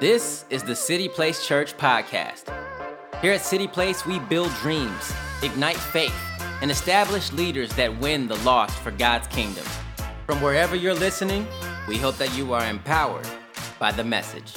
This is the City Place Church podcast. Here at City Place, we build dreams, ignite faith, and establish leaders that win the lost for God's kingdom. From wherever you're listening, we hope that you are empowered by the message.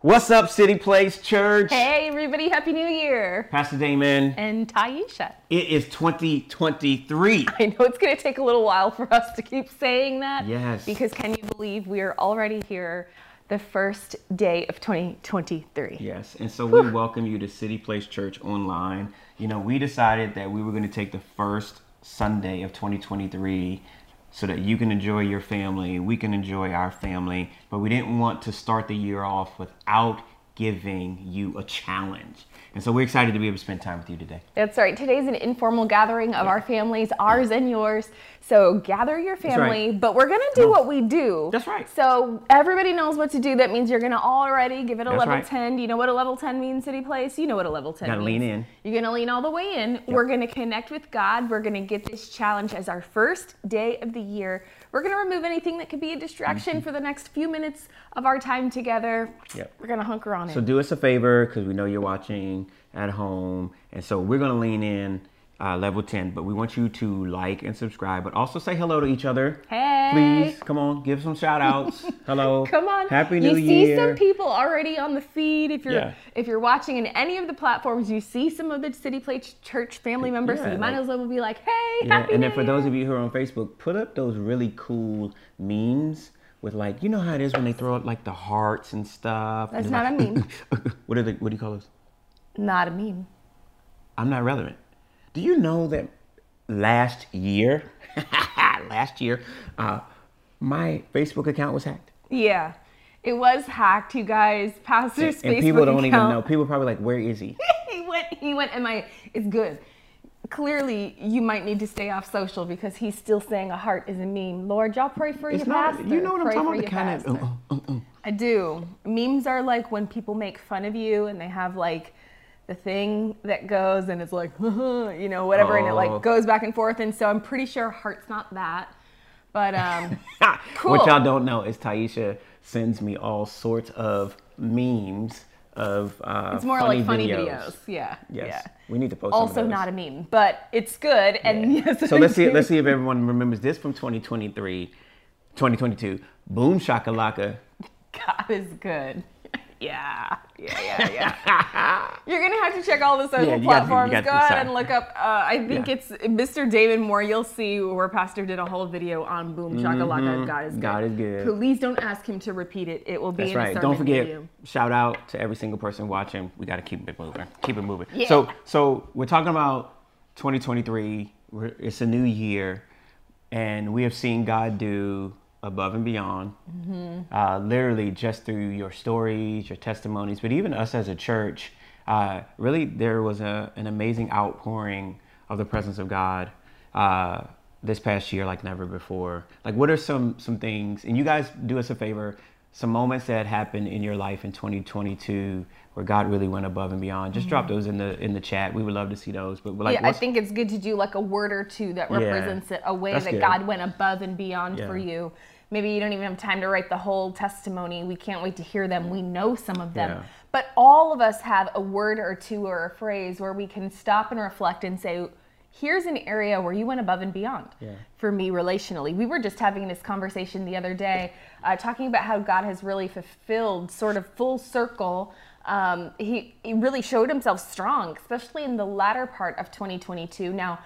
What's up, City Place Church? Hey, everybody, Happy New Year. Pastor Damon. And Taisha. It is 2023. I know it's going to take a little while for us to keep saying that. Yes. Because can you believe we are already here the first day of 2023? Yes. And so we welcome you to City Place Church online. You know, we decided that we were going to take the first Sunday of 2023 so that you can enjoy your family, we can enjoy our family, but we didn't want to start the year off without giving you a challenge. And so we're excited to be able to spend time with you today. That's right. Today's an informal gathering of our families, ours and yours. So gather your family, right. but we're going to do what we do. That's right. So everybody knows what to do. That means you're going to already give it a That's level right. 10. Do you know what a level 10 means, City Place? You know what a level 10 Gotta means. lean in. You're going to lean all the way in. We're going to connect with God. We're going to get this challenge as our first day of the year. We're going to remove anything that could be a distraction for the next few minutes of our time together. Mm-hmm. Yep. We're going to hunker on it. So do us a favor because we know you're watching at home. And so we're going to lean in uh, level 10, but we want you to like and subscribe, but also say hello to each other. Hey. Please, come on, give some shout outs. hello. Come on. Happy New you Year. You see some people already on the feed. If you're Yeah. if you're watching in any of the platforms, you see some of the City Place Church family members. so Yeah, you might like- as well be like, hey, Yeah, happy and New then for Year. those of you who are on Facebook, put up those really cool memes with like, you know how it is when they throw up like the hearts and stuff. That's not a meme. what are they, what do you call those? Not a meme. I'm not relevant. Do you know that last year, last year, uh, my Facebook account was hacked? Yeah. It was hacked, you guys. Pastor's and Facebook people don't even know. People are probably like, "Where is he?" he went. He went. And my. It's good. Clearly, you might need to stay off social because he's still saying a heart is a meme. Lord, y'all pray for It's your not. pastor. You know what I'm talking about? Kind pastor. uh, uh, uh, uh. I do. Memes are like when people make fun of you and they have like the thing that goes and it's like, you know, whatever, and it Oh. like goes back and forth. And so I'm pretty sure heart's not that. But um, Cool. What y'all don't know is Taisha sends me all sorts of memes of. Uh, it's more funny like funny videos. videos. Yeah. Yes, Yeah. we need to post. Also not a meme, but it's good. And yes, So let's see. Let's see if everyone remembers this from 2023, 2022. Boom shakalaka. God is good. Yeah, yeah, yeah, yeah. You're gonna have to check all the social Yeah, gotta platforms. gotta Go ahead and look up. Uh, I think Yeah. it's Mr. David Moore. You'll see where Pastor did a whole video on Boom Shakalaka. God is good. Mm-hmm. God is good. Please don't ask him to repeat it. It will be That's in right. Don't forget. video. Shout out to every single person watching. We got to keep it moving. Keep it moving. Yeah. So, so we're talking about 2023. We're, it's a new year, and we have seen God do above and beyond. Uh, literally, just through your stories, your testimonies, but even us as a church. Uh, really, there was a, an amazing outpouring of the presence of God. Uh, this past year like never before like what are some some things and you guys do us a favor some moments that happened in your life in 2022 where god really went above and beyond just drop those in the in the chat we would love to see those but like Mm-hmm. yeah, I think it's good to do like a word or two that Yeah. represents it, a way that good. God went above and beyond Yeah. for you. Maybe you don't even have time to write the whole testimony. We can't wait to hear them. We know some of them. Yeah. But all of us have a word or two or a phrase where we can stop and reflect and say, here's an area where you went above and beyond Yeah. for me relationally. We were just having this conversation the other day, uh, talking about how God has really fulfilled sort of full circle. Um, he, he really showed himself strong, especially in the latter part of 2022. Now,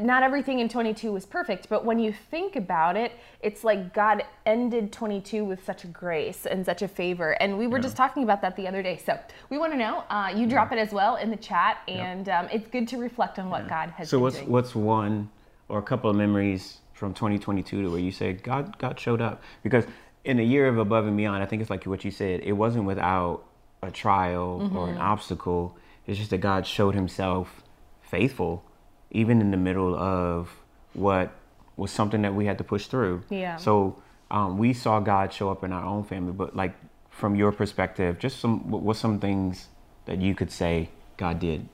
not everything in 22 was perfect, but when you think about it, it's like God ended 22 with such a grace and such a favor. And we were just talking about that the other day. So we want to know. Uh, you drop it as well in the chat, and um, it's good to reflect on what God has so been what's doing. what's one or a couple of memories from 2022 to where you say god god showed up because in the year of above and beyond i think it's like what you said it wasn't without a trial or Mm-hmm. an obstacle it's just that god showed himself faithful even in the middle of what was something that we had to push through Yeah. so um, we saw god show up in our own family but like from your perspective just some what what's some things that you could say god did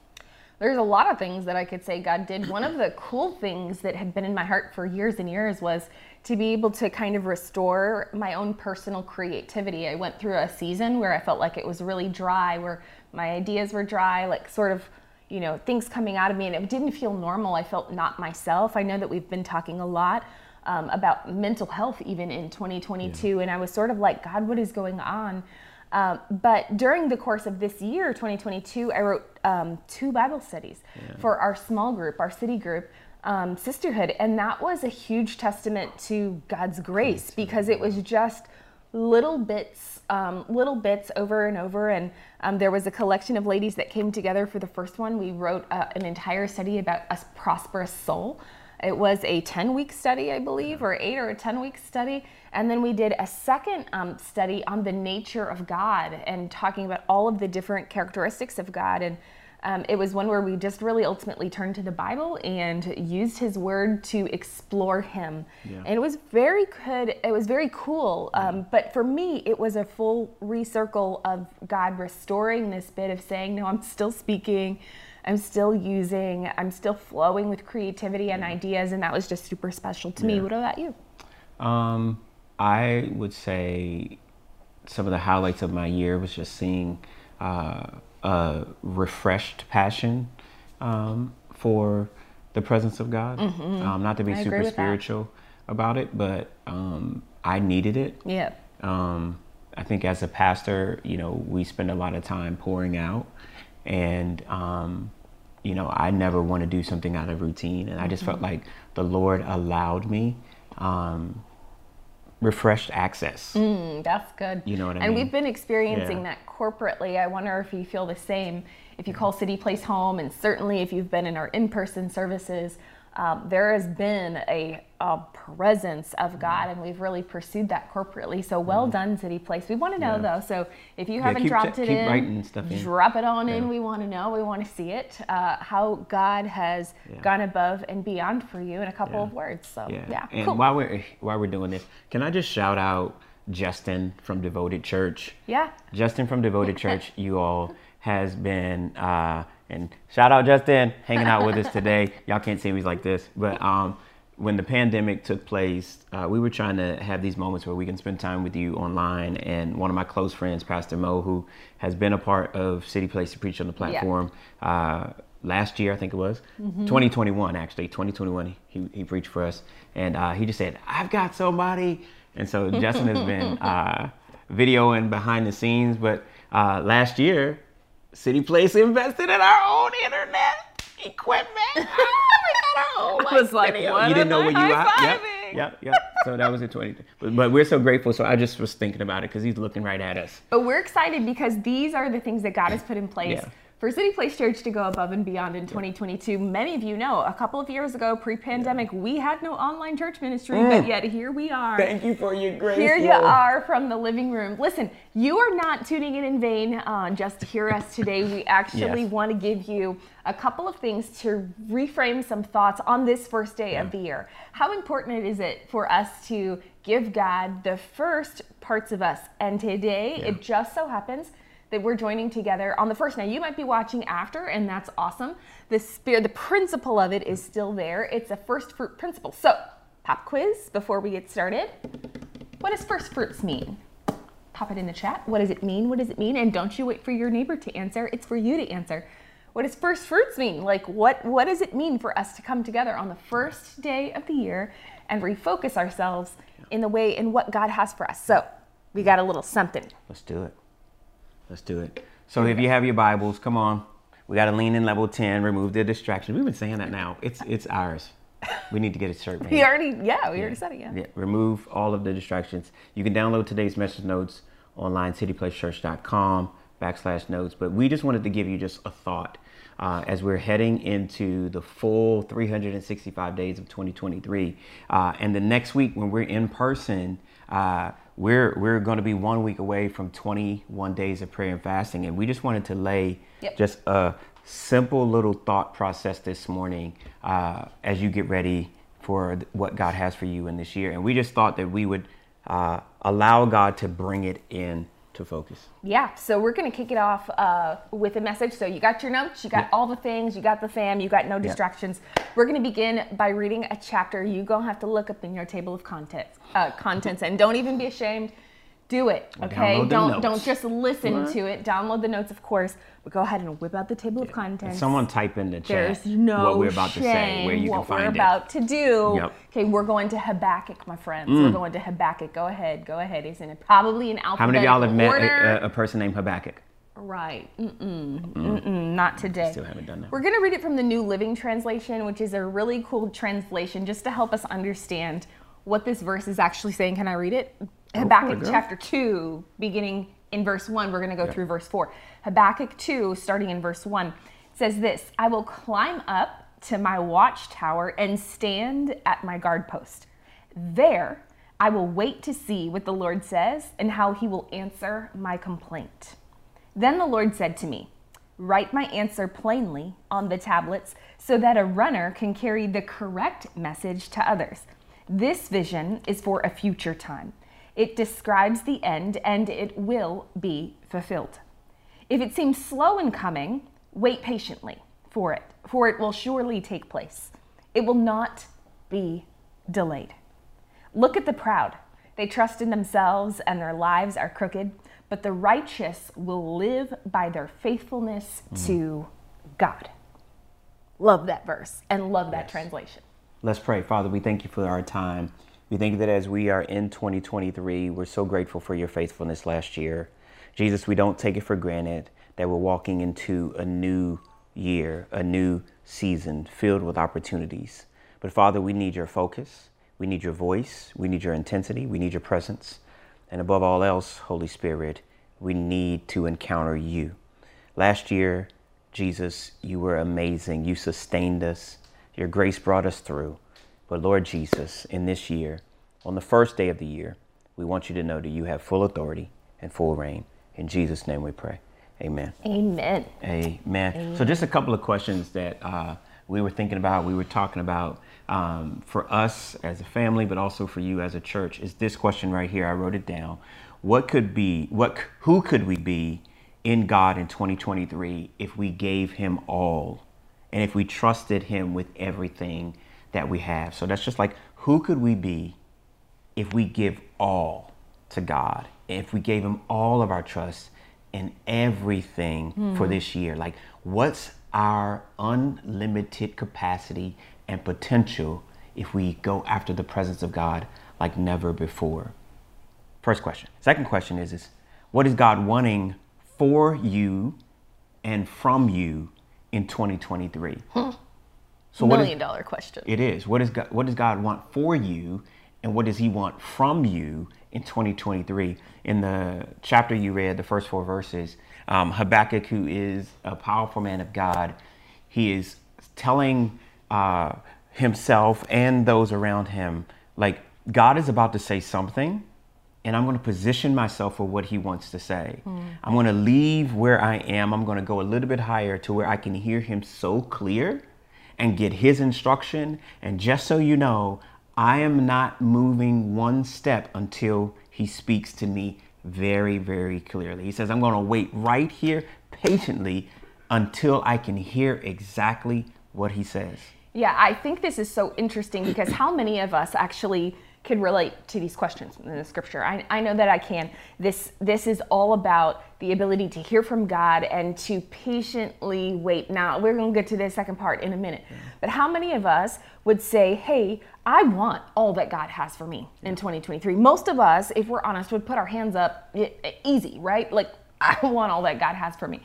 there's a lot of things that I could say God did. One of the cool things that had been in my heart for years and years was to be able to kind of restore my own personal creativity. I went through a season where I felt like it was really dry, where my ideas were dry, like sort of, you know, things coming out of me, and it didn't feel normal. I felt not myself. I know that we've been talking a lot um, about mental health even in 2022, yeah. and I was sort of like, God, what is going on? Um, but during the course of this year, 2022, I wrote um, two Bible studies yeah. for our small group, our city group, um, sisterhood. And that was a huge testament to God's grace because it was just little bits, um, little bits over and over. And um, there was a collection of ladies that came together for the first one. We wrote uh, an entire study about a prosperous soul. It was a 10 week study, I believe, or eight or a 10 week study. And then we did a second um, study on the nature of God and talking about all of the different characteristics of God. And um, it was one where we just really ultimately turned to the Bible and used His Word to explore Him. Yeah. And it was very good. It was very cool. Um, but for me, it was a full recircle of God restoring this bit of saying, "No, I'm still speaking. I'm still using. I'm still flowing with creativity and ideas." And that was just super special to yeah. me. What about you? Um, I would say some of the highlights of my year was just seeing. Uh, a refreshed passion um, for the presence of God. Mm-hmm. Um, not to be I super spiritual that. about it, but um, I needed it. Yeah. Um, I think as a pastor, you know, we spend a lot of time pouring out, and um, you know, I never want to do something out of routine, and I just mm-hmm. felt like the Lord allowed me um, refreshed access. Mm, that's good. You know what I and mean? And we've been experiencing yeah. that corporately. I wonder if you feel the same. If you call City Place home, and certainly if you've been in our in person services, um, there has been a, a, presence of God, and we've really pursued that corporately. So well mm-hmm. done, City Place. We want to know yeah. though. So if you haven't dropped it in, drop it on yeah. in. We want to know. We want to see it. Uh, how God has gone above and beyond for you in a couple of words. So yeah. And cool. while we're while we're doing this, can I just shout out Justin from Devoted Church? Yeah. Justin from Devoted Church. You all has been. Uh, and shout out Justin hanging out with us today. Y'all can't see me like this, but um, when the pandemic took place, uh, we were trying to have these moments where we can spend time with you online. And one of my close friends, Pastor Mo, who has been a part of City Place to preach on the platform. Yeah. Uh, last year, I think it was mm-hmm. 2021, actually 2021. He, he preached for us, and uh, he just said, "I've got somebody." And so Justin has been uh, videoing behind the scenes. But uh, last year, City Place invested in our own internet equipment. oh, I was like, what you didn't know where you were. Yep, yep, yep. So that was a 20. But, but we're so grateful. So I just was thinking about it because he's looking right at us. But we're excited because these are the things that God has put in place. Yeah for City Place Church to go above and beyond in 2022. Many of you know a couple of years ago, pre pandemic, we had no online church ministry, mm. but yet here we are. Thank you for your grace. Here you are from the living room. Listen, you are not tuning in in vain uh, just to hear us today. We actually yes. want to give you a couple of things to reframe some thoughts on this first day yeah. of the year. How important is it for us to give God the first parts of us? And today, yeah. it just so happens that we're joining together on the first. Now you might be watching after, and that's awesome. The spirit, the principle of it is still there. It's a first fruit principle. So, pop quiz before we get started. What does first fruits mean? Pop it in the chat. What does it mean? What does it mean? And don't you wait for your neighbor to answer. It's for you to answer. What does first fruits mean? Like what what does it mean for us to come together on the first day of the year and refocus ourselves in the way in what God has for us? So, we got a little something. Let's do it. Let's do it. So if you have your Bibles, come on. We got to lean in level 10, remove the distractions. We've been saying that now. It's it's ours. We need to get a shirt made. we already, yeah, we yeah. already said it, yeah. yeah. Remove all of the distractions. You can download today's message notes online, cityplacechurch.com backslash notes. But we just wanted to give you just a thought uh, as we're heading into the full 365 days of 2023. Uh, and the next week when we're in person, uh, we're we're going to be one week away from 21 days of prayer and fasting, and we just wanted to lay yep. just a simple little thought process this morning uh, as you get ready for what God has for you in this year. And we just thought that we would uh, allow God to bring it in to focus. Yeah, so we're going to kick it off uh, with a message. So you got your notes, you got all the things, you got the fam, you got no distractions. We're going to begin by reading a chapter you going to have to look up in your table of contents, uh, contents and don't even be ashamed. Do it, okay? download the Don't notes. don't just listen to it. Download the notes, of course, but go ahead and whip out the table of contents. Someone type in the chat There's no what we're about to say, where shame you what can we're find it. about to do. Yep. Mm. Okay, we're going to Habakkuk, my friends. We're going to Habakkuk. Go ahead, go ahead. He's in it. Probably in alphabetical How many of y'all have met order. a, a, a person named Habakkuk? Right. Mm-mm. Mm-mm. Not today. Still haven't done that. We're going to read it from the New Living Translation, which is a really cool translation just to help us understand what this verse is actually saying. Can I read it? Oh, Habakkuk girl. chapter 2, beginning in verse 1. We're going to go through verse 4. Habakkuk 2, starting in verse 1, says this I will climb up to my watchtower and stand at my guard post. There I will wait to see what the Lord says and how he will answer my complaint. Then the Lord said to me, Write my answer plainly on the tablets so that a runner can carry the correct message to others. This vision is for a future time. It describes the end and it will be fulfilled. If it seems slow in coming, wait patiently for it, for it will surely take place. It will not be delayed. Look at the proud. They trust in themselves and their lives are crooked, but the righteous will live by their faithfulness hmm. to God. Love that verse and love that translation. Let's pray. Father, we thank you for our time. We thank you that as we are in 2023, we're so grateful for your faithfulness last year. Jesus, we don't take it for granted that we're walking into a new year, a new season filled with opportunities. But Father, we need your focus. We need your voice. We need your intensity. We need your presence. And above all else, Holy Spirit, we need to encounter you. Last year, Jesus, you were amazing. You sustained us. Your grace brought us through. But Lord Jesus, in this year, on the first day of the year, we want you to know that you have full authority and full reign. In Jesus' name we pray. Amen. Amen. Amen. So, just a couple of questions that uh, we were thinking about, we were talking about um, for us as a family, but also for you as a church. Is this question right here? I wrote it down. What could be? What? Who could we be in God in 2023 if we gave Him all, and if we trusted Him with everything that we have? So that's just like, who could we be if we give all to God, if we gave Him all of our trust and everything for hmm. this year, like what's our unlimited capacity and potential if we go after the presence of God like never before? First question. Second question is, is what is God wanting for you and from you in 2023? So is- Million dollar question. it is. What, is God, what does God want for you and what does He want from you in 2023? In the chapter you read, the first four verses, um, Habakkuk, who is a powerful man of God, he is telling uh, himself and those around him, like, God is about to say something. And I'm going to position myself for what he wants to say. I'm going to leave where I am. I'm going to go a little bit higher to where I can hear him so clear and get his instruction. And just so you know, I am not moving one step until he speaks to me very, very clearly. He says, I'm going to wait right here patiently until I can hear exactly what he says. Yeah, I think this is so interesting because how many of us actually can relate to these questions in the scripture? I, I know that I can. This this is all about the ability to hear from God and to patiently wait. Now we're gonna get to the second part in a minute. But how many of us would say, hey, I want all that God has for me in 2023? Most of us, if we're honest, would put our hands up easy, right? Like, I want all that God has for me.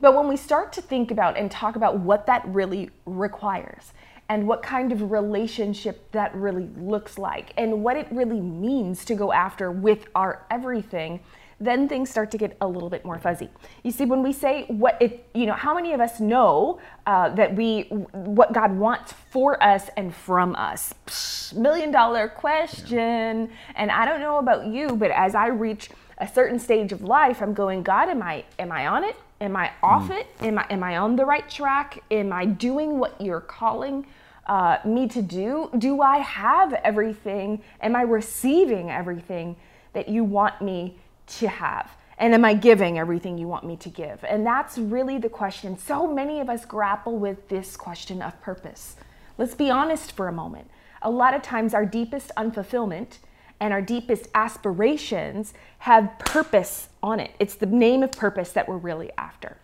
But when we start to think about and talk about what that really requires and what kind of relationship that really looks like and what it really means to go after with our everything, then things start to get a little bit more fuzzy. You see, when we say what it, you know, how many of us know uh, that we, what God wants for us and from us? Psh, million dollar question. And I don't know about you, but as I reach a certain stage of life, I'm going, God, am I, am I on it? Am I off it? Am I, am I on the right track? Am I doing what you're calling uh, me to do? Do I have everything? Am I receiving everything that you want me to have? And am I giving everything you want me to give? And that's really the question. So many of us grapple with this question of purpose. Let's be honest for a moment. A lot of times, our deepest unfulfillment and our deepest aspirations have purpose on it. It's the name of purpose that we're really after.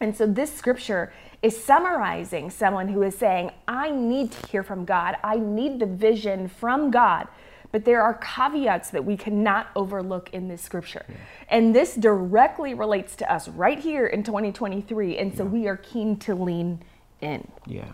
And so this scripture is summarizing someone who is saying, I need to hear from God. I need the vision from God. But there are caveats that we cannot overlook in this scripture. Yeah. And this directly relates to us right here in 2023. And so yeah. we are keen to lean in. Yeah.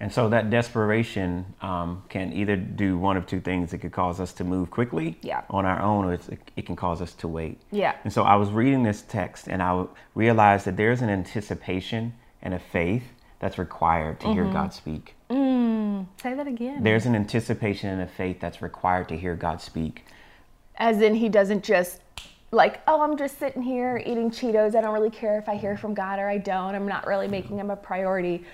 And so that desperation um, can either do one of two things. It could cause us to move quickly yeah. on our own, or it can cause us to wait. Yeah. And so I was reading this text and I realized that there's an anticipation and a faith that's required to mm-hmm. hear God speak. Mm, say that again. There's an anticipation and a faith that's required to hear God speak. As in, He doesn't just like, oh, I'm just sitting here eating Cheetos. I don't really care if I hear from God or I don't. I'm not really making Him a priority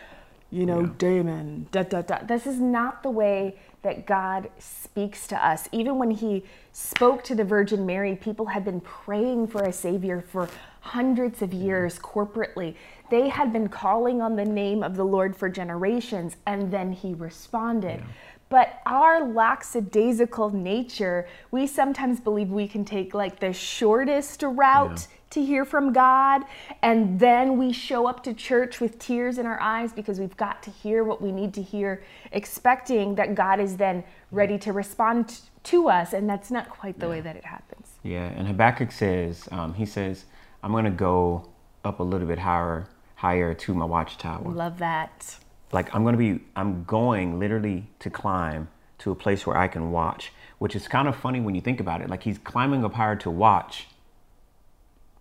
you know, yeah. Damon, da da da. This is not the way that God speaks to us. Even when He spoke to the Virgin Mary, people had been praying for a Savior for hundreds of years corporately. They had been calling on the name of the Lord for generations, and then He responded. Yeah. But our lackadaisical nature, we sometimes believe we can take like the shortest route. Yeah to hear from God. And then we show up to church with tears in our eyes because we've got to hear what we need to hear, expecting that God is then ready to respond to us. And that's not quite the yeah. way that it happens. Yeah. And Habakkuk says, um, he says, I'm going to go up a little bit higher, higher to my watchtower. Love that. Like I'm going to be, I'm going literally to climb to a place where I can watch, which is kind of funny when you think about it. Like he's climbing up higher to watch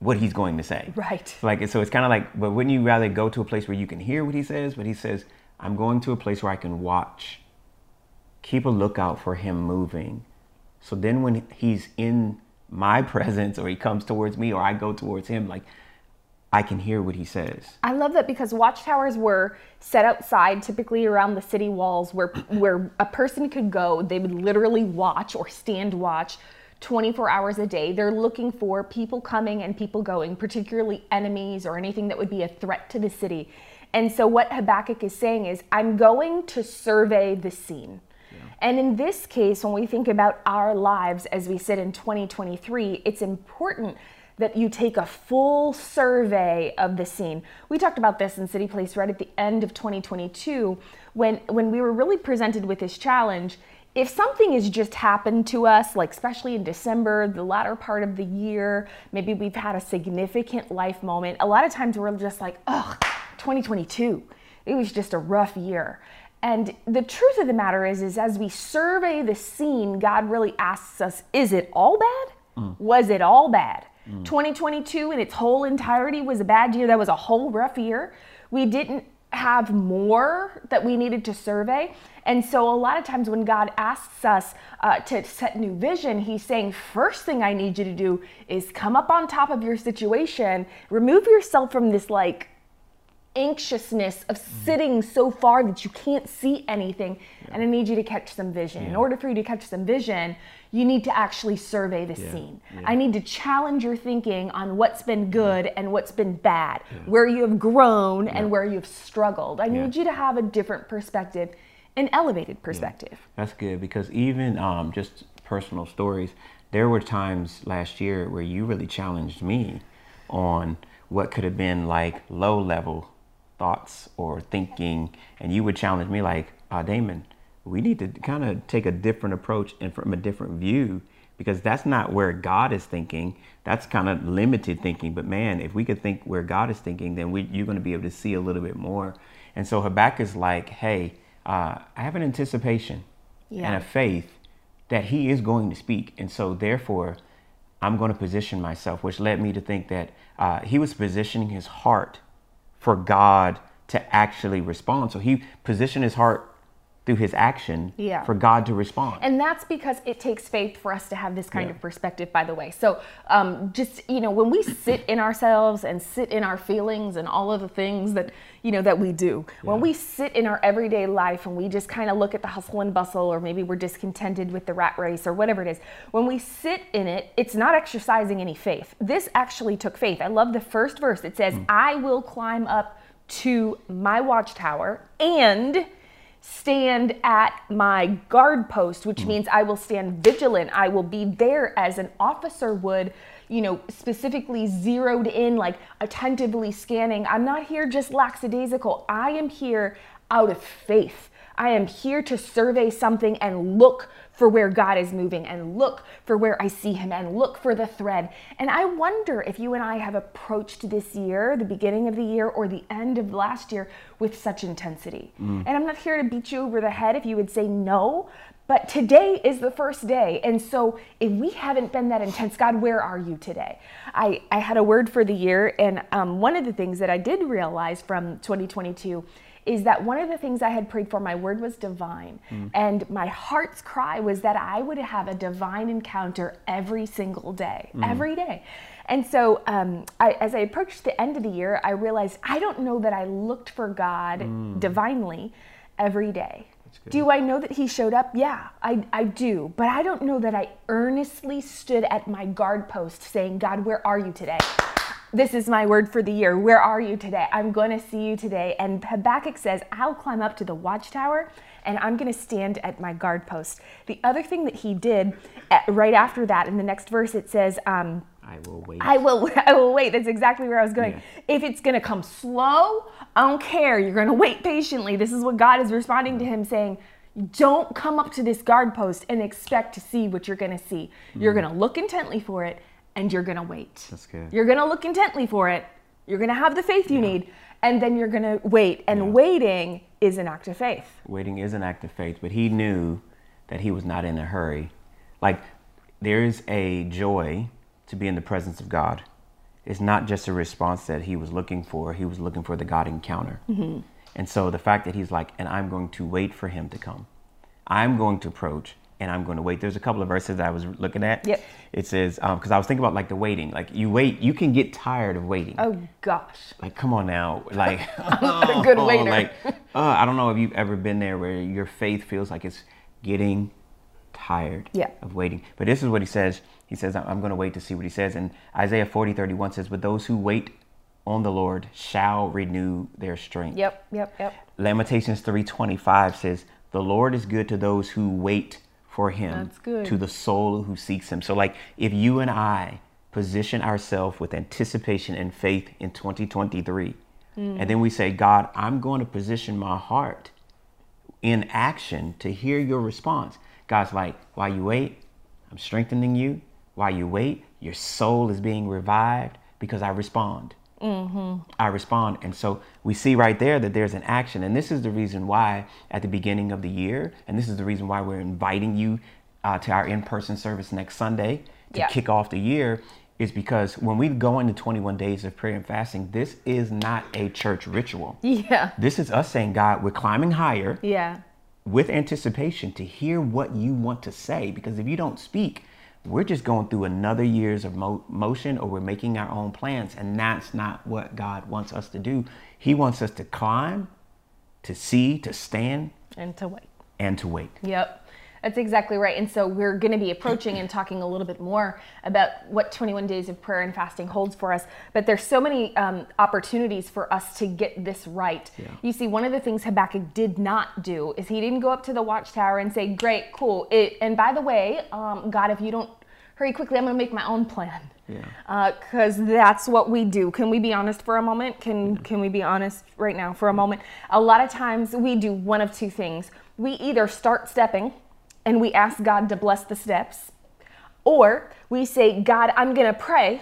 what he's going to say. Right. Like so it's kind of like but wouldn't you rather go to a place where you can hear what he says, but he says I'm going to a place where I can watch. Keep a lookout for him moving. So then when he's in my presence or he comes towards me or I go towards him like I can hear what he says. I love that because watchtowers were set outside, typically around the city walls, where where a person could go. They would literally watch or stand watch 24 hours a day. They're looking for people coming and people going, particularly enemies or anything that would be a threat to the city. And so, what Habakkuk is saying is, I'm going to survey the scene. Yeah. And in this case, when we think about our lives as we sit in 2023, it's important that you take a full survey of the scene. We talked about this in City Place right at the end of 2022 when when we were really presented with this challenge if something has just happened to us, like especially in December, the latter part of the year, maybe we've had a significant life moment, a lot of times we're just like, ugh, 2022, it was just a rough year. And the truth of the matter is, is as we survey the scene, God really asks us, is it all bad? Mm. Was it all bad? Mm. 2022 in its whole entirety was a bad year. That was a whole rough year. We didn't have more that we needed to survey. And so, a lot of times when God asks us uh, to set new vision, He's saying, first thing I need you to do is come up on top of your situation, remove yourself from this like anxiousness of sitting so far that you can't see anything. Yeah. And I need you to catch some vision. Yeah. In order for you to catch some vision, you need to actually survey the yeah. scene. I need to challenge your thinking on what's been good and what's been bad, where you have grown and where you've struggled. I need you to have a different perspective, an elevated perspective. That's good because even um, just personal stories, there were times last year where you really challenged me on what could have been like low level thoughts or thinking, and you would challenge me like, uh, Damon, we need to kind of take a different approach and from a different view because that's not where God is thinking. That's kind of limited thinking. But man, if we could think where God is thinking, then we, you're going to be able to see a little bit more. And so Habakkuk is like, hey, uh, I have an anticipation yeah. and a faith that he is going to speak. And so therefore, I'm going to position myself, which led me to think that uh, he was positioning his heart for God to actually respond. So he positioned his heart through his action Yeah. for God to respond. And that's because it takes faith for us to have this kind Yeah. of perspective, by the way. So, um, just, you know, when we sit in ourselves and sit in our feelings and all of the things that, you know, that we do, when we sit in our everyday life and we just kind of look at the hustle and bustle, or maybe we're discontented with the rat race or whatever it is, when we sit in it, it's not exercising any faith. This actually took faith. I love the first verse. It says, I will climb up to my watchtower and stand at my guard post, which mm. means I will stand vigilant. I will be there as an officer would, you know, specifically zeroed in, like attentively scanning. I'm not here just lackadaisical. I am here out of faith. I am here to survey something and look for where God is moving and look for where I see Him and look for the thread. And I wonder if you and I have approached this year, the beginning of the year or the end of last year, with such intensity. And I'm not here to beat you over the head if you would say no, but today is the first day. And so if we haven't been that intense, God, where are you today? I, I had a word for the year, and um, one of the things that I did realize from 2022 is that one of the things I had prayed for, my word was divine. Mm. And my heart's cry was that I would have a divine encounter every single day, mm. every day. And so, um, I, as I approached the end of the year, I realized I don't know that I looked for God mm. divinely every day. Do I know that He showed up? Yeah, I, I do. But I don't know that I earnestly stood at my guard post saying, God, where are you today? This is my word for the year. Where are you today? I'm going to see you today. And Habakkuk says, I'll climb up to the watchtower and I'm going to stand at my guard post. The other thing that he did uh, right after that, in the next verse, it says, um, I will wait. I will I will wait. That's exactly where I was going. Yeah. If it's going to come slow, I don't care. You're going to wait patiently. This is what God is responding to him saying, don't come up to this guard post and expect to see what you're going to see. You're going to look intently for it and you're going to wait. That's good. You're going to look intently for it. You're going to have the faith you need and then you're going to wait. And Yeah. waiting is an act of faith. Waiting is an act of faith, but he knew that he was not in a hurry. Like there is a joy to be in the presence of God. It's not just a response that he was looking for, he was looking for the God encounter. Mm-hmm. And so the fact that he's like, and I'm going to wait for him to come. I'm going to approach and I'm going to wait. There's a couple of verses that I was looking at. Yep. It says, because I was thinking about like the waiting. Like you wait, you can get tired of waiting. Oh gosh. Like, come on now. Like, a good oh, waiter. Like, uh, I don't know if you've ever been there where your faith feels like it's getting tired Yeah. of waiting. But this is what he says. He says, I'm going to wait to see what he says. And Isaiah 40, 31 says, But those who wait on the Lord shall renew their strength. Yep, yep, yep. Lamentations 3:25 says, "The Lord is good to those who wait for him, to the soul who seeks him." So like if you and I position ourselves with anticipation and faith in 2023, and then we say, "God, I'm going to position my heart in action to hear your response." God's like, "While you wait, I'm strengthening you. While you wait, your soul is being revived because I respond." I respond. And so we see right there that there's an action. And this is the reason why at the beginning of the year, and this is the reason why we're inviting you uh, to our in person service next Sunday to Yeah. kick off the year, is because when we go into 21 days of prayer and fasting, this is not a church ritual. Yeah. This is us saying, God, we're climbing higher Yeah. with anticipation to hear what you want to say. Because if you don't speak, we're just going through another years of mo- motion or we're making our own plans. And that's not what God wants us to do. He wants us to climb, to see, to stand, And to wait. and to wait. Yep. That's exactly right. And so we're going to be approaching and talking a little bit more about what 21 days of prayer and fasting holds for us. But there's so many um, opportunities for us to get this right. Yeah. You see, one of the things Habakkuk did not do is he didn't go up to the watchtower and say, "Great, cool." It, and by the way, um, God, if you don't hurry quickly, I'm going to make my own plan. Yeah. Because that's what we do. Can we be honest for a moment? Can Can we be honest right now for a moment? A lot of times we do one of two things. We either start stepping and we ask God to bless the steps, or we say, God, I'm going to pray,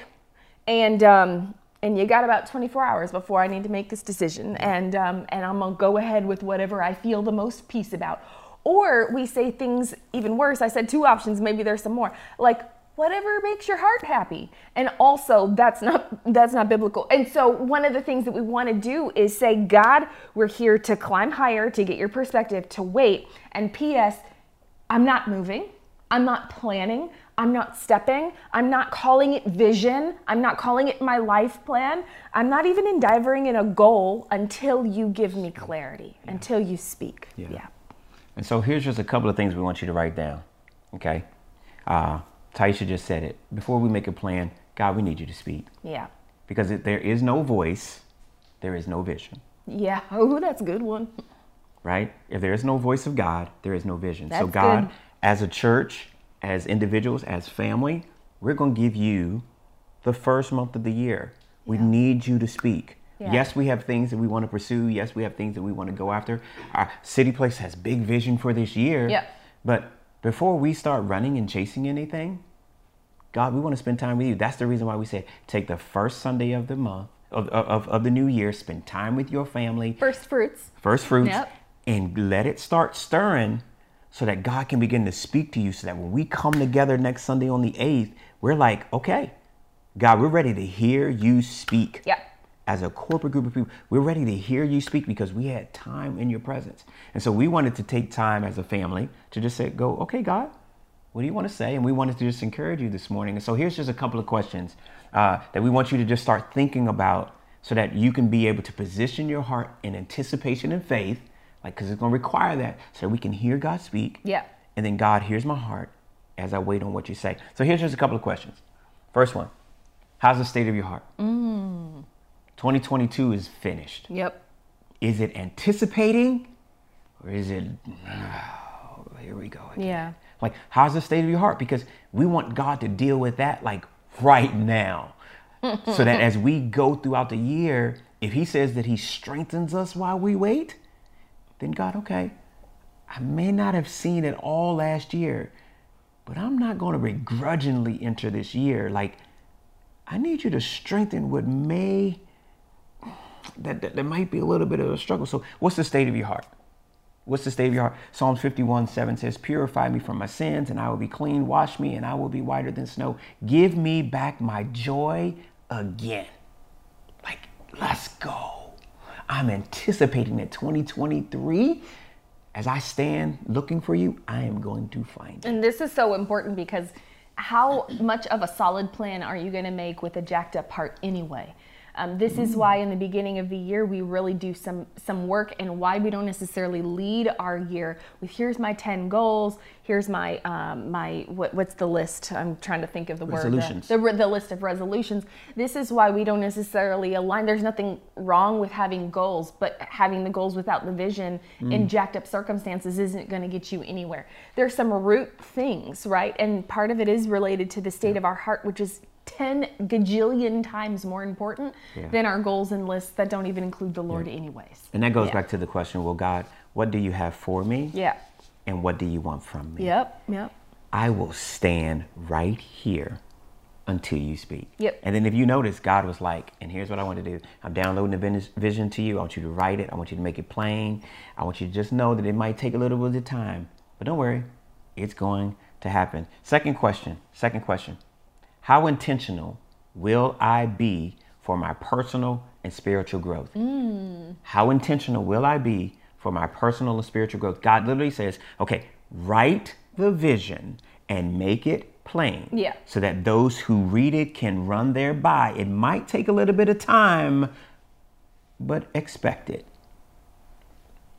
and um, and you got about 24 hours before I need to make this decision, and um, and I'm gonna go ahead with whatever I feel the most peace about. Or we say things even worse. I said two options. Maybe there's some more. Like whatever makes your heart happy and also that's not that's not biblical and so one of the things that we want to do is say god we're here to climb higher to get your perspective to wait and ps i'm not moving i'm not planning i'm not stepping i'm not calling it vision i'm not calling it my life plan i'm not even endeavoring in a goal until you give me clarity yeah. until you speak yeah. yeah. and so here's just a couple of things we want you to write down okay uh, Taisha just said it. Before we make a plan, God, we need you to speak. Yeah. Because if there is no voice, there is no vision. Yeah. Oh, that's a good one. Right? If there is no voice of God, there is no vision. That's so, God, good. as a church, as individuals, as family, we're going to give you the first month of the year. We yeah. need you to speak. Yeah. Yes, we have things that we want to pursue. Yes, we have things that we want to go after. Our city place has big vision for this year. Yeah. But before we start running and chasing anything, God, we want to spend time with you. That's the reason why we said take the first Sunday of the month, of, of, of the new year, spend time with your family. First fruits. First fruits. Yep. And let it start stirring so that God can begin to speak to you so that when we come together next Sunday on the 8th, we're like, okay, God, we're ready to hear you speak. Yeah as a corporate group of people, we're ready to hear you speak because we had time in your presence. And so we wanted to take time as a family to just say, go, okay, God, what do you want to say? And we wanted to just encourage you this morning. And so here's just a couple of questions uh, that we want you to just start thinking about so that you can be able to position your heart in anticipation and faith, like, because it's going to require that so we can hear God speak. Yeah. And then, God, hears my heart as I wait on what you say. So here's just a couple of questions. First one How's the state of your heart? Mm. 2022 is finished. Yep. Is it anticipating or is it, oh, here we go. Again. Yeah. Like, how's the state of your heart? Because we want God to deal with that like right now. so that as we go throughout the year, if He says that He strengthens us while we wait, then God, okay, I may not have seen it all last year, but I'm not going to begrudgingly enter this year. Like, I need you to strengthen what may that, that, that might be a little bit of a struggle. So, what's the state of your heart? What's the state of your heart? Psalms 51 7 says, Purify me from my sins, and I will be clean. Wash me, and I will be whiter than snow. Give me back my joy again. Like, let's go. I'm anticipating that 2023, as I stand looking for you, I am going to find it. And this is so important because how much of a solid plan are you going to make with a jacked up heart anyway? Um, this is why in the beginning of the year we really do some some work and why we don't necessarily lead our year with here's my 10 goals. Here's my um, my what, what's the list? I'm trying to think of the word the, the, the list of resolutions. This is why we don't necessarily align. There's nothing wrong with having goals but having the goals without the vision mm. in jacked up circumstances isn't going to get you anywhere. There's some root things right? And part of it is related to the state yeah. of our heart which is 10 gajillion times more important yeah. than our goals and lists that don't even include the Lord, yeah. anyways. And that goes yeah. back to the question well, God, what do you have for me? Yeah. And what do you want from me? Yep, yep. I will stand right here until you speak. Yep. And then if you notice, God was like, and here's what I want to do. I'm downloading the vision to you. I want you to write it. I want you to make it plain. I want you to just know that it might take a little bit of time. But don't worry, it's going to happen. Second question. Second question. How intentional will I be for my personal and spiritual growth? Mm. How intentional will I be for my personal and spiritual growth? God literally says, okay, write the vision and make it plain. Yeah. So that those who read it can run thereby. It might take a little bit of time, but expect it.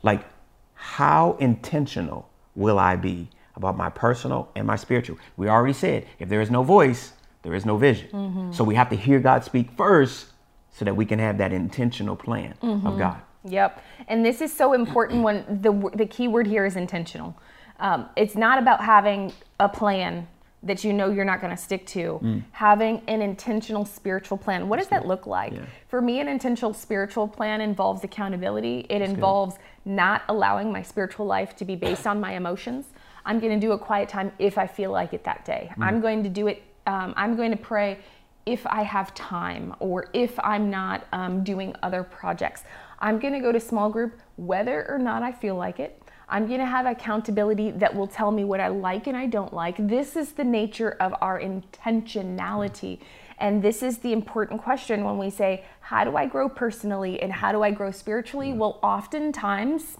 Like, how intentional will I be about my personal and my spiritual? We already said if there is no voice, there is no vision. Mm-hmm. So we have to hear God speak first so that we can have that intentional plan mm-hmm. of God. Yep. And this is so important when the, the key word here is intentional. Um, it's not about having a plan that you know you're not going to stick to. Mm. Having an intentional spiritual plan. What does that look like? Yeah. For me, an intentional spiritual plan involves accountability. It That's involves good. not allowing my spiritual life to be based on my emotions. I'm going to do a quiet time if I feel like it that day. Mm. I'm going to do it um, I'm going to pray if I have time or if I'm not um, doing other projects. I'm going to go to small group whether or not I feel like it. I'm going to have accountability that will tell me what I like and I don't like. This is the nature of our intentionality. And this is the important question when we say, How do I grow personally and how do I grow spiritually? Well, oftentimes,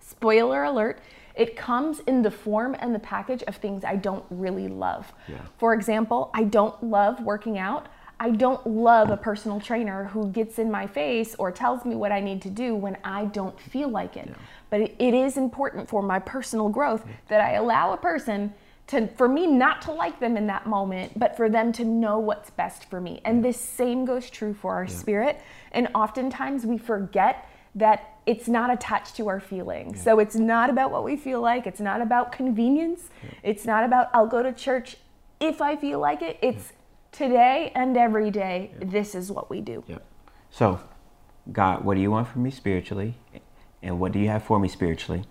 spoiler alert, it comes in the form and the package of things I don't really love. Yeah. For example, I don't love working out. I don't love a personal trainer who gets in my face or tells me what I need to do when I don't feel like it. But it, it is important for my personal growth that I allow a person to for me not to like them in that moment, but for them to know what's best for me. And this same goes true for our spirit. And oftentimes we forget that it's not attached to our feelings. So it's not about what we feel like, it's not about convenience. It's not about I'll go to church if I feel like it. It's today and every day this is what we do. Yep. So, God, what do you want from me spiritually? And what do you have for me spiritually?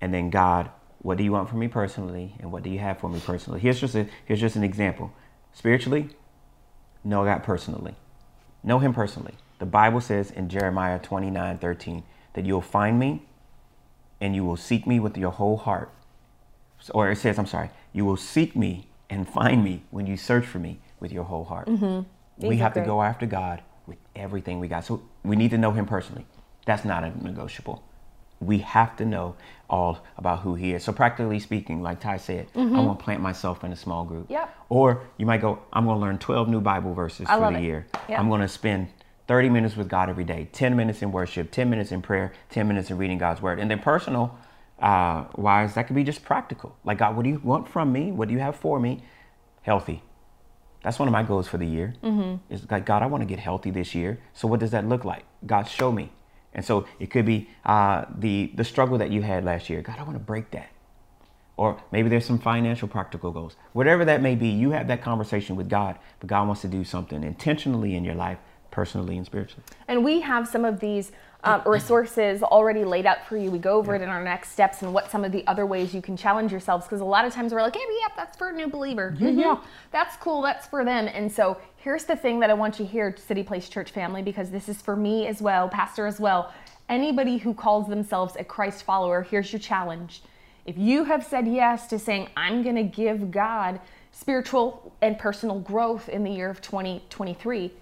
And then God, what do you want from me personally? And what do you have for me personally? Here's just a here's just an example. Spiritually, know God personally. Know him personally. The Bible says in Jeremiah 29, 13, that you'll find me and you will seek me with your whole heart. Or it says, I'm sorry, you will seek me and find me when you search for me with your whole heart. We These are have to go after God with everything we got. So we need to know him personally. That's not a negotiable. We have to know all about who he is. So practically speaking, like Ty said, I'm gonna plant myself in a small group. Mm-hmm. Yep. Or you might go, I'm gonna learn 12 new Bible verses I for the it. year. Yep. I'm gonna spend 30 minutes with God every day, 10 minutes in worship, 10 minutes in prayer, 10 minutes in reading God's word. And then personal uh, wise, that could be just practical. Like God, what do you want from me? What do you have for me? Healthy. That's one of my goals for the year. Mm-hmm. It's like, God, I want to get healthy this year. So what does that look like? God, show me. And so it could be uh, the the struggle that you had last year. God, I want to break that. Or maybe there's some financial practical goals. Whatever that may be, you have that conversation with God. But God wants to do something intentionally in your life, personally and spiritually. And we have some of these um, resources already laid out for you. We go over it in our next steps and what some of the other ways you can challenge yourselves. Because a lot of times we're like, hey, yep, that's for a new believer. Mhm. That's cool. That's for them. And so here's the thing that I want you to hear, City Place Church family, because this is for me as well, pastor as well. Anybody who calls themselves a Christ follower, here's your challenge. If you have said yes to saying, I'm going to give God spiritual and personal growth in the year of 2023,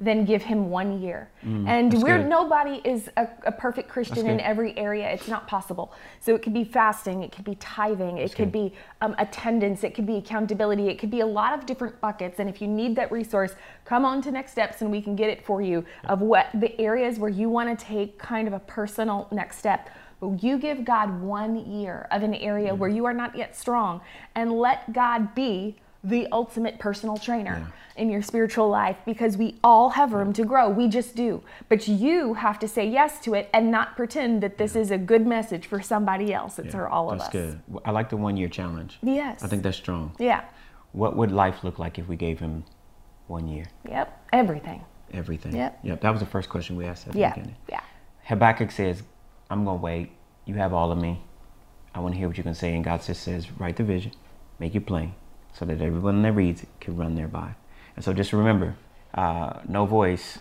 then give him one year. and Mm, that's we're good. nobody is a, a perfect Christian in every area. It's not possible. So it could be fasting, it could be tithing, it could be um, attendance, it could be accountability, it could be a lot of different buckets. And if you need that resource, come on to Next Steps and we can get it for you of what the areas where you want to take kind of a personal next step. But you give God one year of an area where you are not yet strong and let God be the ultimate personal trainer in your spiritual life because we all have room to grow. We just do. But you have to say yes to it and not pretend that this is a good message for somebody else. It's for all of us. That's good. I like the one year challenge. Yes. I think that's strong. Yeah. What would life look like if we gave him one year? Yep. Everything. Everything. Yep. Yep. That was the first question we asked at the Yeah. beginning. Yeah. Habakkuk says, I'm going to wait. You have all of me. I want to hear what you can say. And God just says, write the vision, make it plain, so that everyone that reads it can run thereby. And so just remember uh, no voice,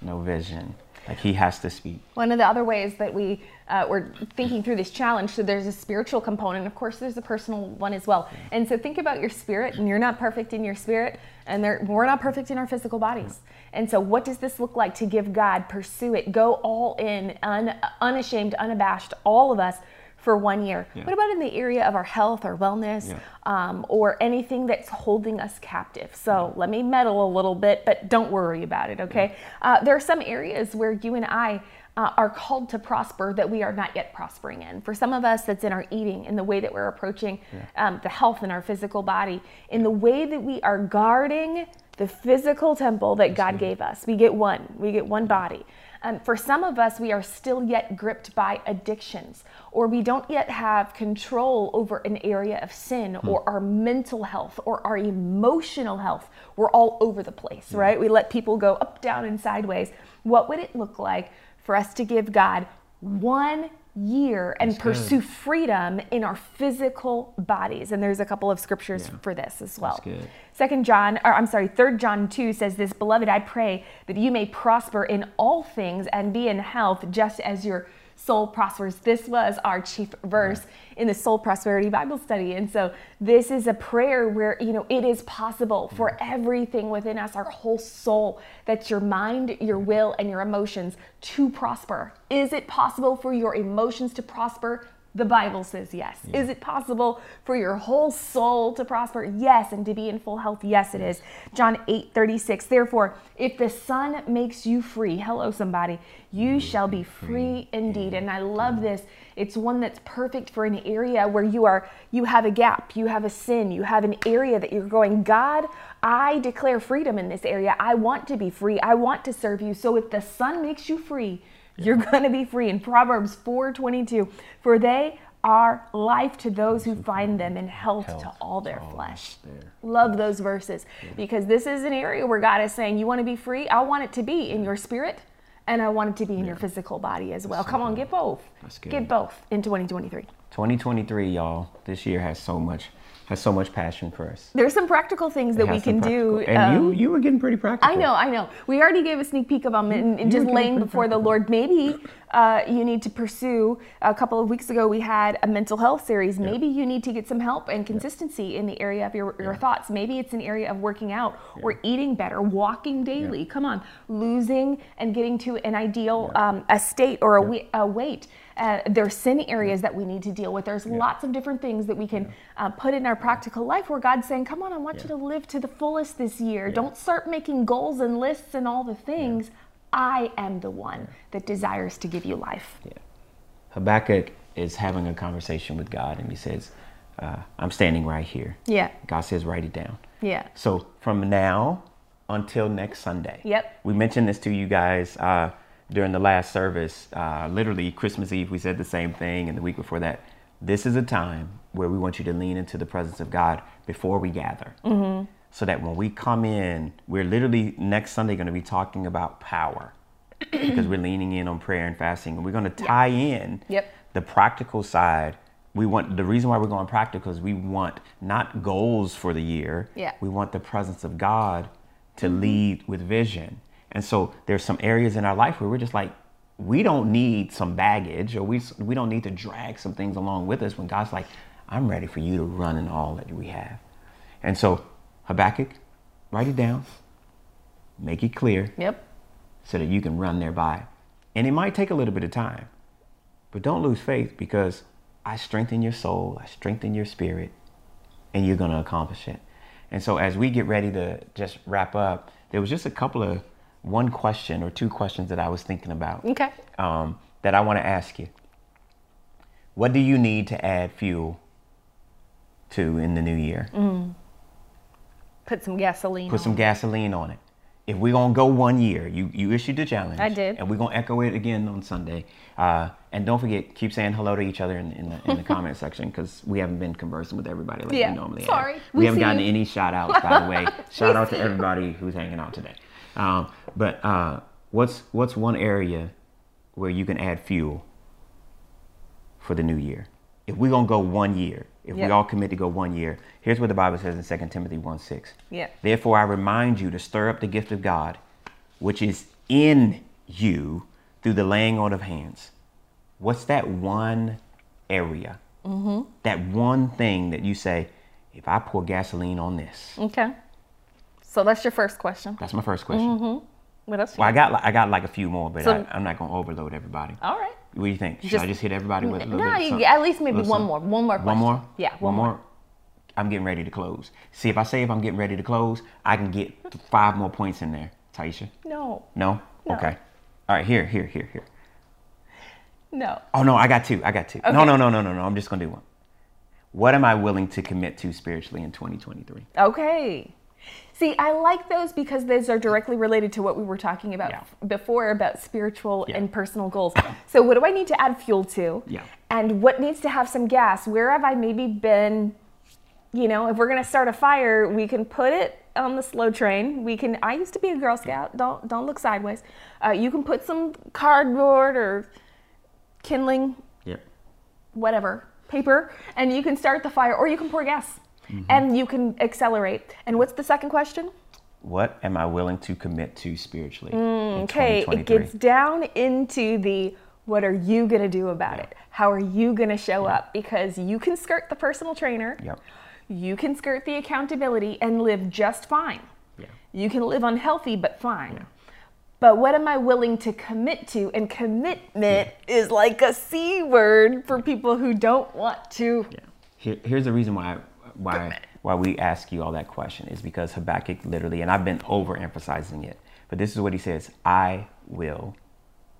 no vision. Like he has to speak. One of the other ways that we uh, were thinking through this challenge, so there's a spiritual component. Of course, there's a personal one as well. And so think about your spirit, and you're not perfect in your spirit, and we're not perfect in our physical bodies. And so, what does this look like to give God, pursue it, go all in, un, unashamed, unabashed, all of us for one year? Yeah. What about in the area of our health or wellness? Yeah. um, or anything that's holding us captive. So let me meddle a little bit, but don't worry about it, okay? Uh, there are some areas where you and I uh, are called to prosper that we are not yet prospering in. For some of us, that's in our eating, in the way that we're approaching um, the health in our physical body, in the way that we are guarding the physical temple that God gave us. We get one, we get one body. Um, for some of us, we are still yet gripped by addictions, or we don't yet have control over an area of sin, hmm. or our mental health, or our emotional health. We're all over the place, right? We let people go up, down, and sideways. What would it look like for us to give God one year and That's good. pursue freedom in our physical bodies? And there's a couple of scriptures for this as well. good. Second John, or I'm sorry, third John 2 says this, beloved, I pray that you may prosper in all things and be in health just as your soul prospers. This was our chief verse in the Soul Prosperity Bible study. And so this is a prayer where, you know, it is possible mm-hmm. for everything within us, our whole soul, that's your mind, your mm-hmm. will, and your emotions to prosper. Is it possible for your emotions to prosper? The Bible says yes. Yeah. Is it possible for your whole soul to prosper? Yes. And to be in full health? Yes, it is. John 8 36. Therefore, if the Son makes you free, hello, somebody, you shall be free indeed. And I love this. It's one that's perfect for an area where you are, you have a gap, you have a sin, you have an area that you're going, God, I declare freedom in this area. I want to be free. I want to serve you. So if the Son makes you free, you're going to be free. In Proverbs 4:22, for they are life to those who find them and health, health to all their flesh. Love those verses yeah. because this is an area where God is saying, You want to be free? I want it to be in your spirit and I want it to be in yeah. your physical body as well. Come on, get both. Get both in 2023. 2023, y'all, this year has so much has so much passion for us. There's some practical things that we can do. And um, you you were getting pretty practical. I know, I know. We already gave a sneak peek of them and, just laying before practical. the Lord. Maybe uh, you need to pursue. A couple of weeks ago, we had a mental health series. Maybe you need to get some help and consistency in the area of your, your yeah. thoughts. Maybe it's an area of working out yeah. or eating better, walking daily. Come on, losing and getting to an ideal um, a state or a, a weight. Uh, there's sin areas that we need to deal with. There's yeah. lots of different things that we can yeah. uh, put in our practical life where God's saying, Come on, I want yeah. you to live to the fullest this year. Don't start making goals and lists and all the things. I am the one that desires to give you life. Yeah. Habakkuk is having a conversation with God and he says, uh, I'm standing right here. Yeah. God says, write it down. Yeah. So from now until next Sunday. Yep. We mentioned this to you guys uh, during the last service, uh, literally Christmas Eve, we said the same thing, and the week before that. This is a time where we want you to lean into the presence of God before we gather. Mm-hmm. So that when we come in, we're literally next Sunday going to be talking about power because we're leaning in on prayer and fasting. And we're going to tie yep. in yep. the practical side. We want the reason why we're going practical is we want not goals for the year. Yeah. We want the presence of God to mm-hmm. lead with vision. And so there's some areas in our life where we're just like, we don't need some baggage or we, we don't need to drag some things along with us when God's like, I'm ready for you to run in all that we have. And so, Habakkuk, write it down, make it clear. Yep. So that you can run thereby. And it might take a little bit of time, but don't lose faith because I strengthen your soul, I strengthen your spirit, and you're going to accomplish it. And so, as we get ready to just wrap up, there was just a couple of one question or two questions that I was thinking about. Okay. Um, that I want to ask you. What do you need to add fuel to in the new year? Mm. Put some gasoline. Put some gasoline on it. If we're gonna go one year, you you issued the challenge. I did. And we're gonna echo it again on Sunday. Uh, and don't forget, keep saying hello to each other in, in the, in the comment section because we haven't been conversing with everybody like yeah, we normally sorry. have. We, we haven't gotten you. any shout outs, by the way. shout out to everybody who's hanging out today. Um, but uh, what's what's one area where you can add fuel for the new year? If we're gonna go one year, if yep. we all commit to go one year, here's what the Bible says in 2 Timothy 1 6. Yeah. Therefore I remind you to stir up the gift of God, which is in you through the laying on of hands. What's that one area? Mm-hmm. That one thing that you say, if I pour gasoline on this. Okay. So that's your first question. That's my first question. Mm-hmm. What else? Well, I got I got like a few more, but so, I, am not gonna overload everybody. All right. What do you think? Should just, I just hit everybody with a little no, bit? No, at least maybe one more. One more. Question. One more. Yeah. One, one more. more. I'm getting ready to close. See, if I say if I'm getting ready to close, I can get five more points in there. Taisha. No. No. no. Okay. All right. Here. Here. Here. Here. No. Oh no, I got two. I got two. Okay. No, no, no, no, no, no. I'm just gonna do one. What am I willing to commit to spiritually in 2023? Okay. See, I like those because those are directly related to what we were talking about yeah. before about spiritual yeah. and personal goals. So, what do I need to add fuel to? Yeah. And what needs to have some gas? Where have I maybe been? You know, if we're going to start a fire, we can put it on the slow train. We can. I used to be a Girl Scout. Don't don't look sideways. Uh, you can put some cardboard or kindling, yep. whatever paper, and you can start the fire, or you can pour gas mm-hmm. and you can accelerate. And what's the second question? What am I willing to commit to spiritually? Mm, okay, it gets down into the What are you going to do about it? How are you going to show up? Because you can skirt the personal trainer. Yep. You can skirt the accountability and live just fine. Yeah. You can live unhealthy but fine. But what am I willing to commit to? And commitment is like a C word for people who don't want to. Yeah. Here, here's the reason why why why we ask you all that question is because Habakkuk literally, and I've been overemphasizing it, but this is what he says: "I will."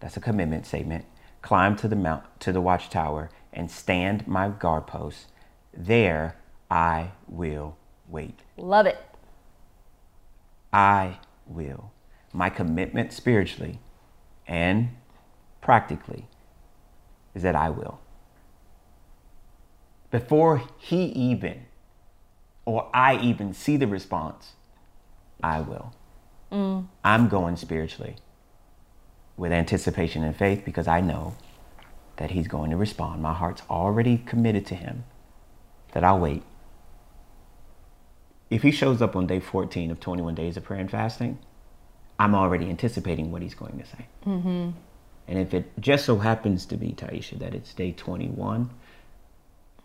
That's a commitment statement. Climb to the mount to the watchtower and stand my guard post. There I will wait. Love it. I will. My commitment spiritually and practically is that I will. Before he even or I even see the response, I will. I'm going spiritually with anticipation and faith because I know that he's going to respond. My heart's already committed to him, that I'll wait. If he shows up on day 14 of 21 days of prayer and fasting, I'm already anticipating what he's going to say. Mm-hmm. And if it just so happens to be, Taisha, that it's day 21,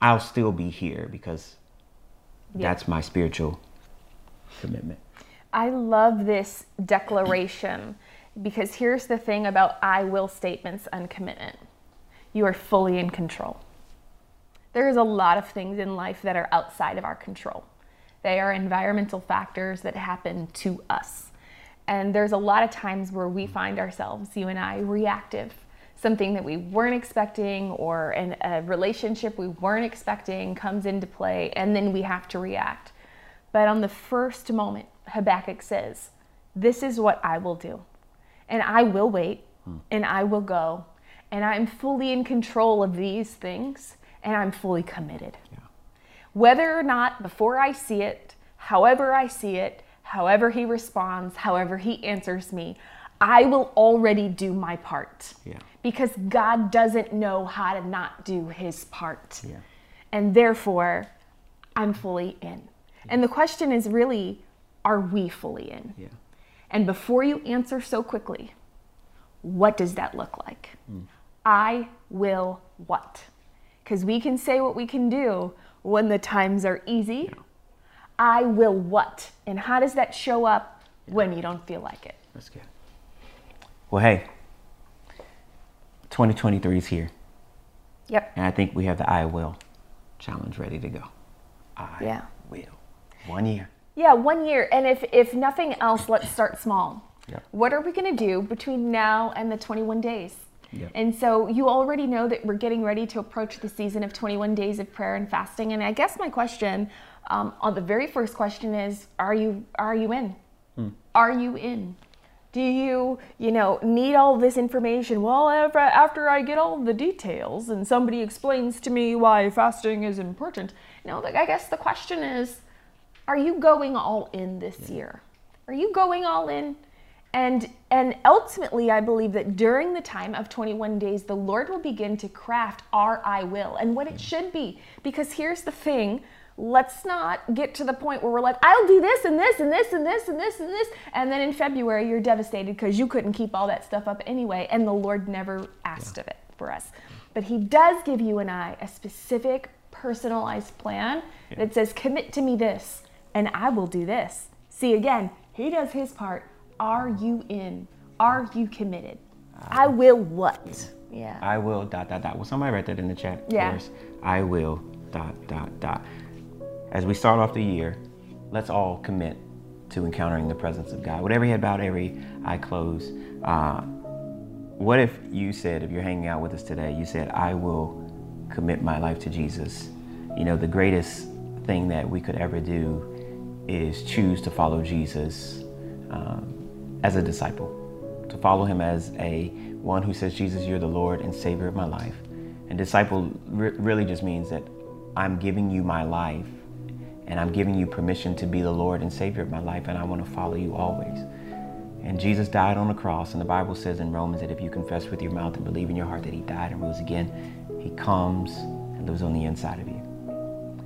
I'll still be here because Yeah. that's my spiritual commitment. I love this declaration because here's the thing about I will statements and commitment you are fully in control. There's a lot of things in life that are outside of our control. They are environmental factors that happen to us. And there's a lot of times where we find ourselves, you and I, reactive. Something that we weren't expecting or in a relationship we weren't expecting comes into play, and then we have to react. But on the first moment, Habakkuk says, This is what I will do. And I will wait, hmm. and I will go, and I'm fully in control of these things, and I'm fully committed. Whether or not, before I see it, however I see it, however he responds, however he answers me, I will already do my part. Yeah. Because God doesn't know how to not do his part. Yeah. And therefore, I'm fully in. And the question is really, are we fully in? Yeah. And before you answer so quickly, what does that look like? Hmm. I will what? Because we can say what we can do when the times are easy. I will what? And how does that show up when you don't feel like it? That's good. Well, hey, 2023 is here. Yep. And I think we have the I will challenge ready to go. I Yeah. will. One year. Yeah, one year. And if, if nothing else, let's start small. Yep. What are we going to do between now and the 21 days? Yep. And so you already know that we're getting ready to approach the season of 21 days of prayer and fasting. And I guess my question, um, on the very first question, is: Are you are you in? Are you in? Do you you know need all this information? Well, after, after I get all the details and somebody explains to me why fasting is important. No, like, I guess the question is: Are you going all in this year? Are you going all in? And and ultimately I believe that during the time of 21 days the Lord will begin to craft our I will and what it should be. Because here's the thing, let's not get to the point where we're like, I'll do this and this and this and this and this and this and then in February you're devastated because you couldn't keep all that stuff up anyway and the Lord never asked of it for us. But he does give you and I a specific personalized plan that says commit to me this and I will do this. See again, he does his part. Are you in? Are you committed? Ah. I will what? Yeah. I will dot dot dot. Will somebody write that in the chat? Yeah. for us? I will dot dot dot. As we start off the year, let's all commit to encountering the presence of God. With every head bowed, every eye closed. Uh, what if you said, if you're hanging out with us today, you said, I will commit my life to Jesus? You know, the greatest thing that we could ever do is choose to follow Jesus um, as a disciple, to follow him as a one who says, Jesus, you're the Lord and Savior of my life. And disciple re- really just means that I'm giving you my life and I'm giving you permission to be the Lord and Savior of my life, and I want to follow you always. And Jesus died on the cross, and the Bible says in Romans that if you confess with your mouth and believe in your heart that He died and rose again, He comes and lives on the inside of you.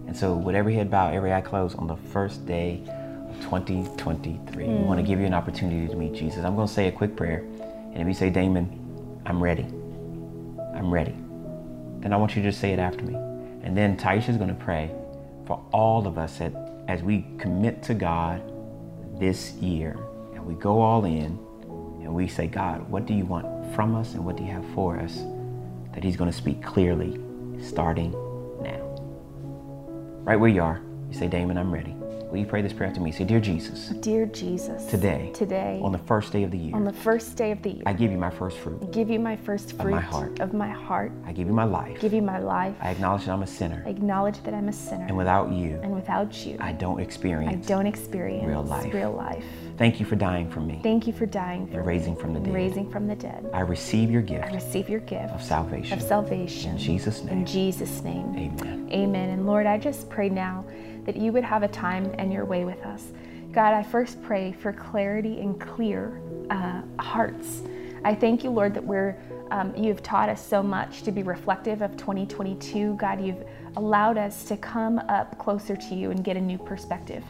And so, with every head bowed, every eye closed, on the first day of 2023, we want to give you an opportunity to meet Jesus. I'm going to say a quick prayer, and if you say, Damon, I'm ready, I'm ready. Then I want you to just say it after me. And then Taisha's going to pray for all of us as we commit to God this year and we go all in and we say, God, what do you want from us and what do you have for us? That He's going to speak clearly starting now. Right where you are, you say, Damon, I'm ready. Will you pray this prayer to me? Say, Dear Jesus, Dear Jesus, today, today, on the first day of the year, on the first day of the year, I give you my first fruit. I give you my first fruit Of my heart. Of my heart. I give you my life. give you my life. I acknowledge that I'm a sinner. I acknowledge that I'm a sinner. And without you, and without you, I don't experience. I don't experience real life. Real life. Thank you for dying for me Thank you for dying for and me raising from the dead. raising from the dead. I receive your gift. I receive your gift of salvation. of salvation. In Jesus' name. In Jesus' name. Amen. Amen. And Lord, I just pray now that you would have a time and your way with us. God, I first pray for clarity and clear uh, hearts. I thank you, Lord, that we're um, you've taught us so much to be reflective of 2022. God, you've allowed us to come up closer to you and get a new perspective.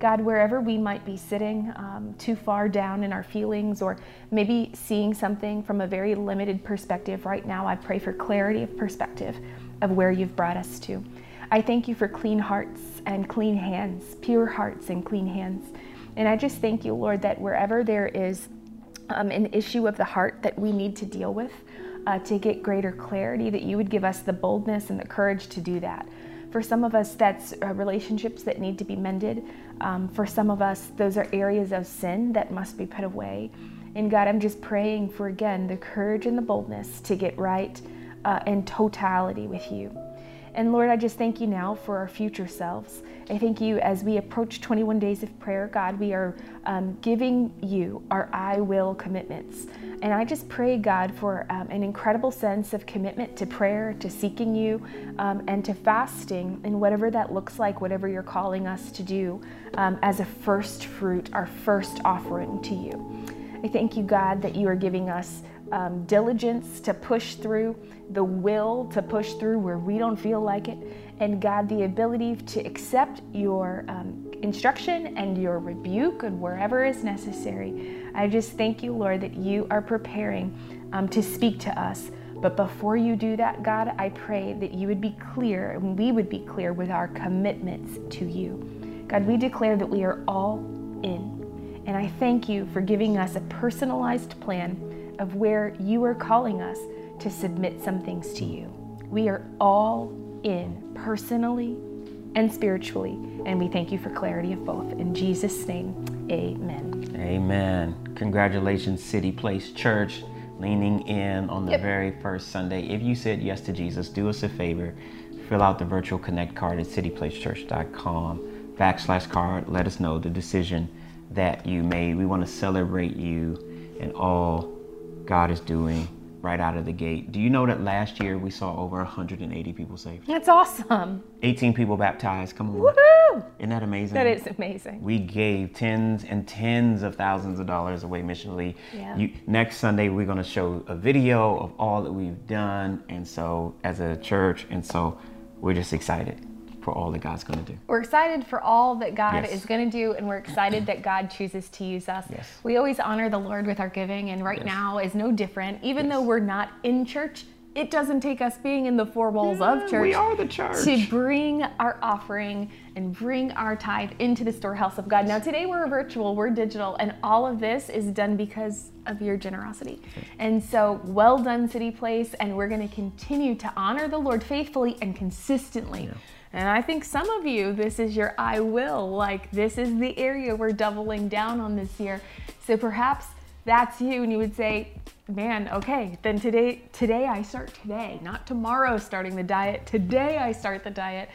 God, wherever we might be sitting um, too far down in our feelings or maybe seeing something from a very limited perspective right now, I pray for clarity of perspective of where you've brought us to. I thank you for clean hearts and clean hands, pure hearts and clean hands. And I just thank you, Lord, that wherever there is um, an issue of the heart that we need to deal with uh, to get greater clarity, that you would give us the boldness and the courage to do that. For some of us, that's uh, relationships that need to be mended. Um, for some of us, those are areas of sin that must be put away. And God, I'm just praying for again the courage and the boldness to get right uh, in totality with you. And Lord, I just thank you now for our future selves. I thank you as we approach 21 days of prayer, God, we are um, giving you our I will commitments. And I just pray, God, for um, an incredible sense of commitment to prayer, to seeking you, um, and to fasting, and whatever that looks like, whatever you're calling us to do um, as a first fruit, our first offering to you. I thank you, God, that you are giving us um, diligence to push through, the will to push through where we don't feel like it, and God, the ability to accept your um, instruction and your rebuke and wherever is necessary. I just thank you, Lord, that you are preparing um, to speak to us. But before you do that, God, I pray that you would be clear and we would be clear with our commitments to you. God, we declare that we are all in. And I thank you for giving us a personalized plan of where you are calling us to submit some things to you. We are all in personally and spiritually, and we thank you for clarity of both. In Jesus' name, amen. Amen. Congratulations, City Place Church, leaning in on the Yep. very first Sunday. If you said yes to Jesus, do us a favor. Fill out the virtual connect card at cityplacechurch.com backslash card. Let us know the decision that you made. We want to celebrate you and all God is doing right out of the gate. Do you know that last year we saw over 180 people saved? That's awesome. 18 people baptized. Come on. Woohoo! Isn't that amazing? That is amazing. We gave tens and tens of thousands of dollars away missionally. Yeah. You, next Sunday, we're going to show a video of all that we've done, and so as a church, and so we're just excited for all that God's going to do. We're excited for all that God Yes. is going to do, and we're excited that God chooses to use us. Yes. We always honor the Lord with our giving, and right Yes. now is no different. Even though we're not in church, it doesn't take us being in the four walls of mm, church. we are the church. To bring our offering and bring our tithe into the storehouse of God. Now, today we're virtual, we're digital, and all of this is done because of your generosity. And so, well done, City Place, and we're going to continue to honor the Lord faithfully and consistently. And I think some of you, this is your I will. Like, this is the area we're doubling down on this year. So perhaps that's you, and you would say, man, okay, then today, today I start today, not tomorrow starting the diet. Today I start the diet.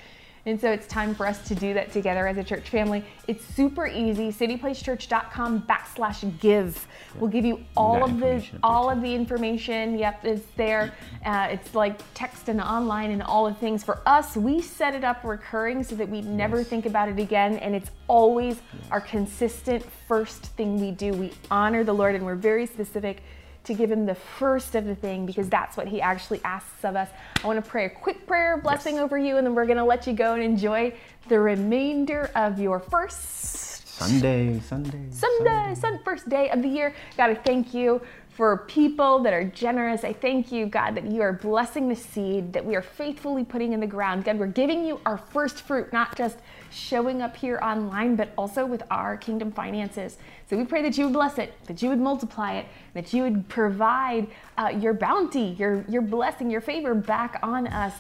And so it's time for us to do that together as a church family. It's super easy. Cityplacechurch.com backslash give. We'll give you all that of the information up there, all of the information. Yep, it's there. Uh, it's like text and online and all the things. For us, we set it up recurring so that we never Yes. think about it again, and it's always our consistent first thing we do. We honor the Lord, and we're very specific to give him the first of the thing because that's what he actually asks of us. I want to pray a quick prayer blessing Yes. over you, and then we're going to let you go and enjoy the remainder of your first Sunday, Sunday. Sunday, sun, first day of the year. Got to thank you for people that are generous. I thank you, God, that you are blessing the seed that we are faithfully putting in the ground. God, we're giving you our first fruit, not just showing up here online, but also with our kingdom finances. So we pray that you would bless it, that you would multiply it, that you would provide uh, your bounty, your, your blessing, your favor back on us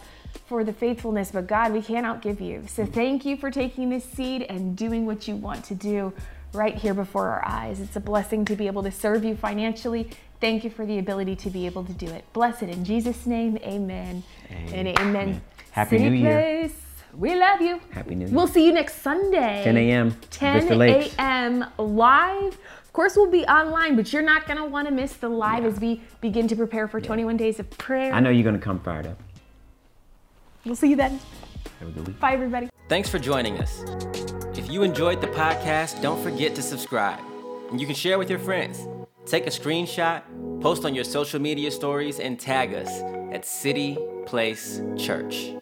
for the faithfulness. But God, we cannot give you. So thank you for taking this seed and doing what you want to do right here before our eyes. It's a blessing to be able to serve you financially. Thank you for the ability to be able to do it. Blessed in Jesus' name. Amen. And amen. Amen. Happy City New Year. Place, we love you. Happy New Year. We'll see you next Sunday. 10 a.m. 10 a.m. live. Of course, we'll be online, but you're not going to want to miss the live as we begin to prepare for 21 days of prayer. I know you're going to come fired up. We'll see you then. Have a good week. Bye, everybody. Thanks for joining us. If you enjoyed the podcast, don't forget to subscribe. And you can share with your friends. Take a screenshot, post on your social media stories, and tag us at City Place Church.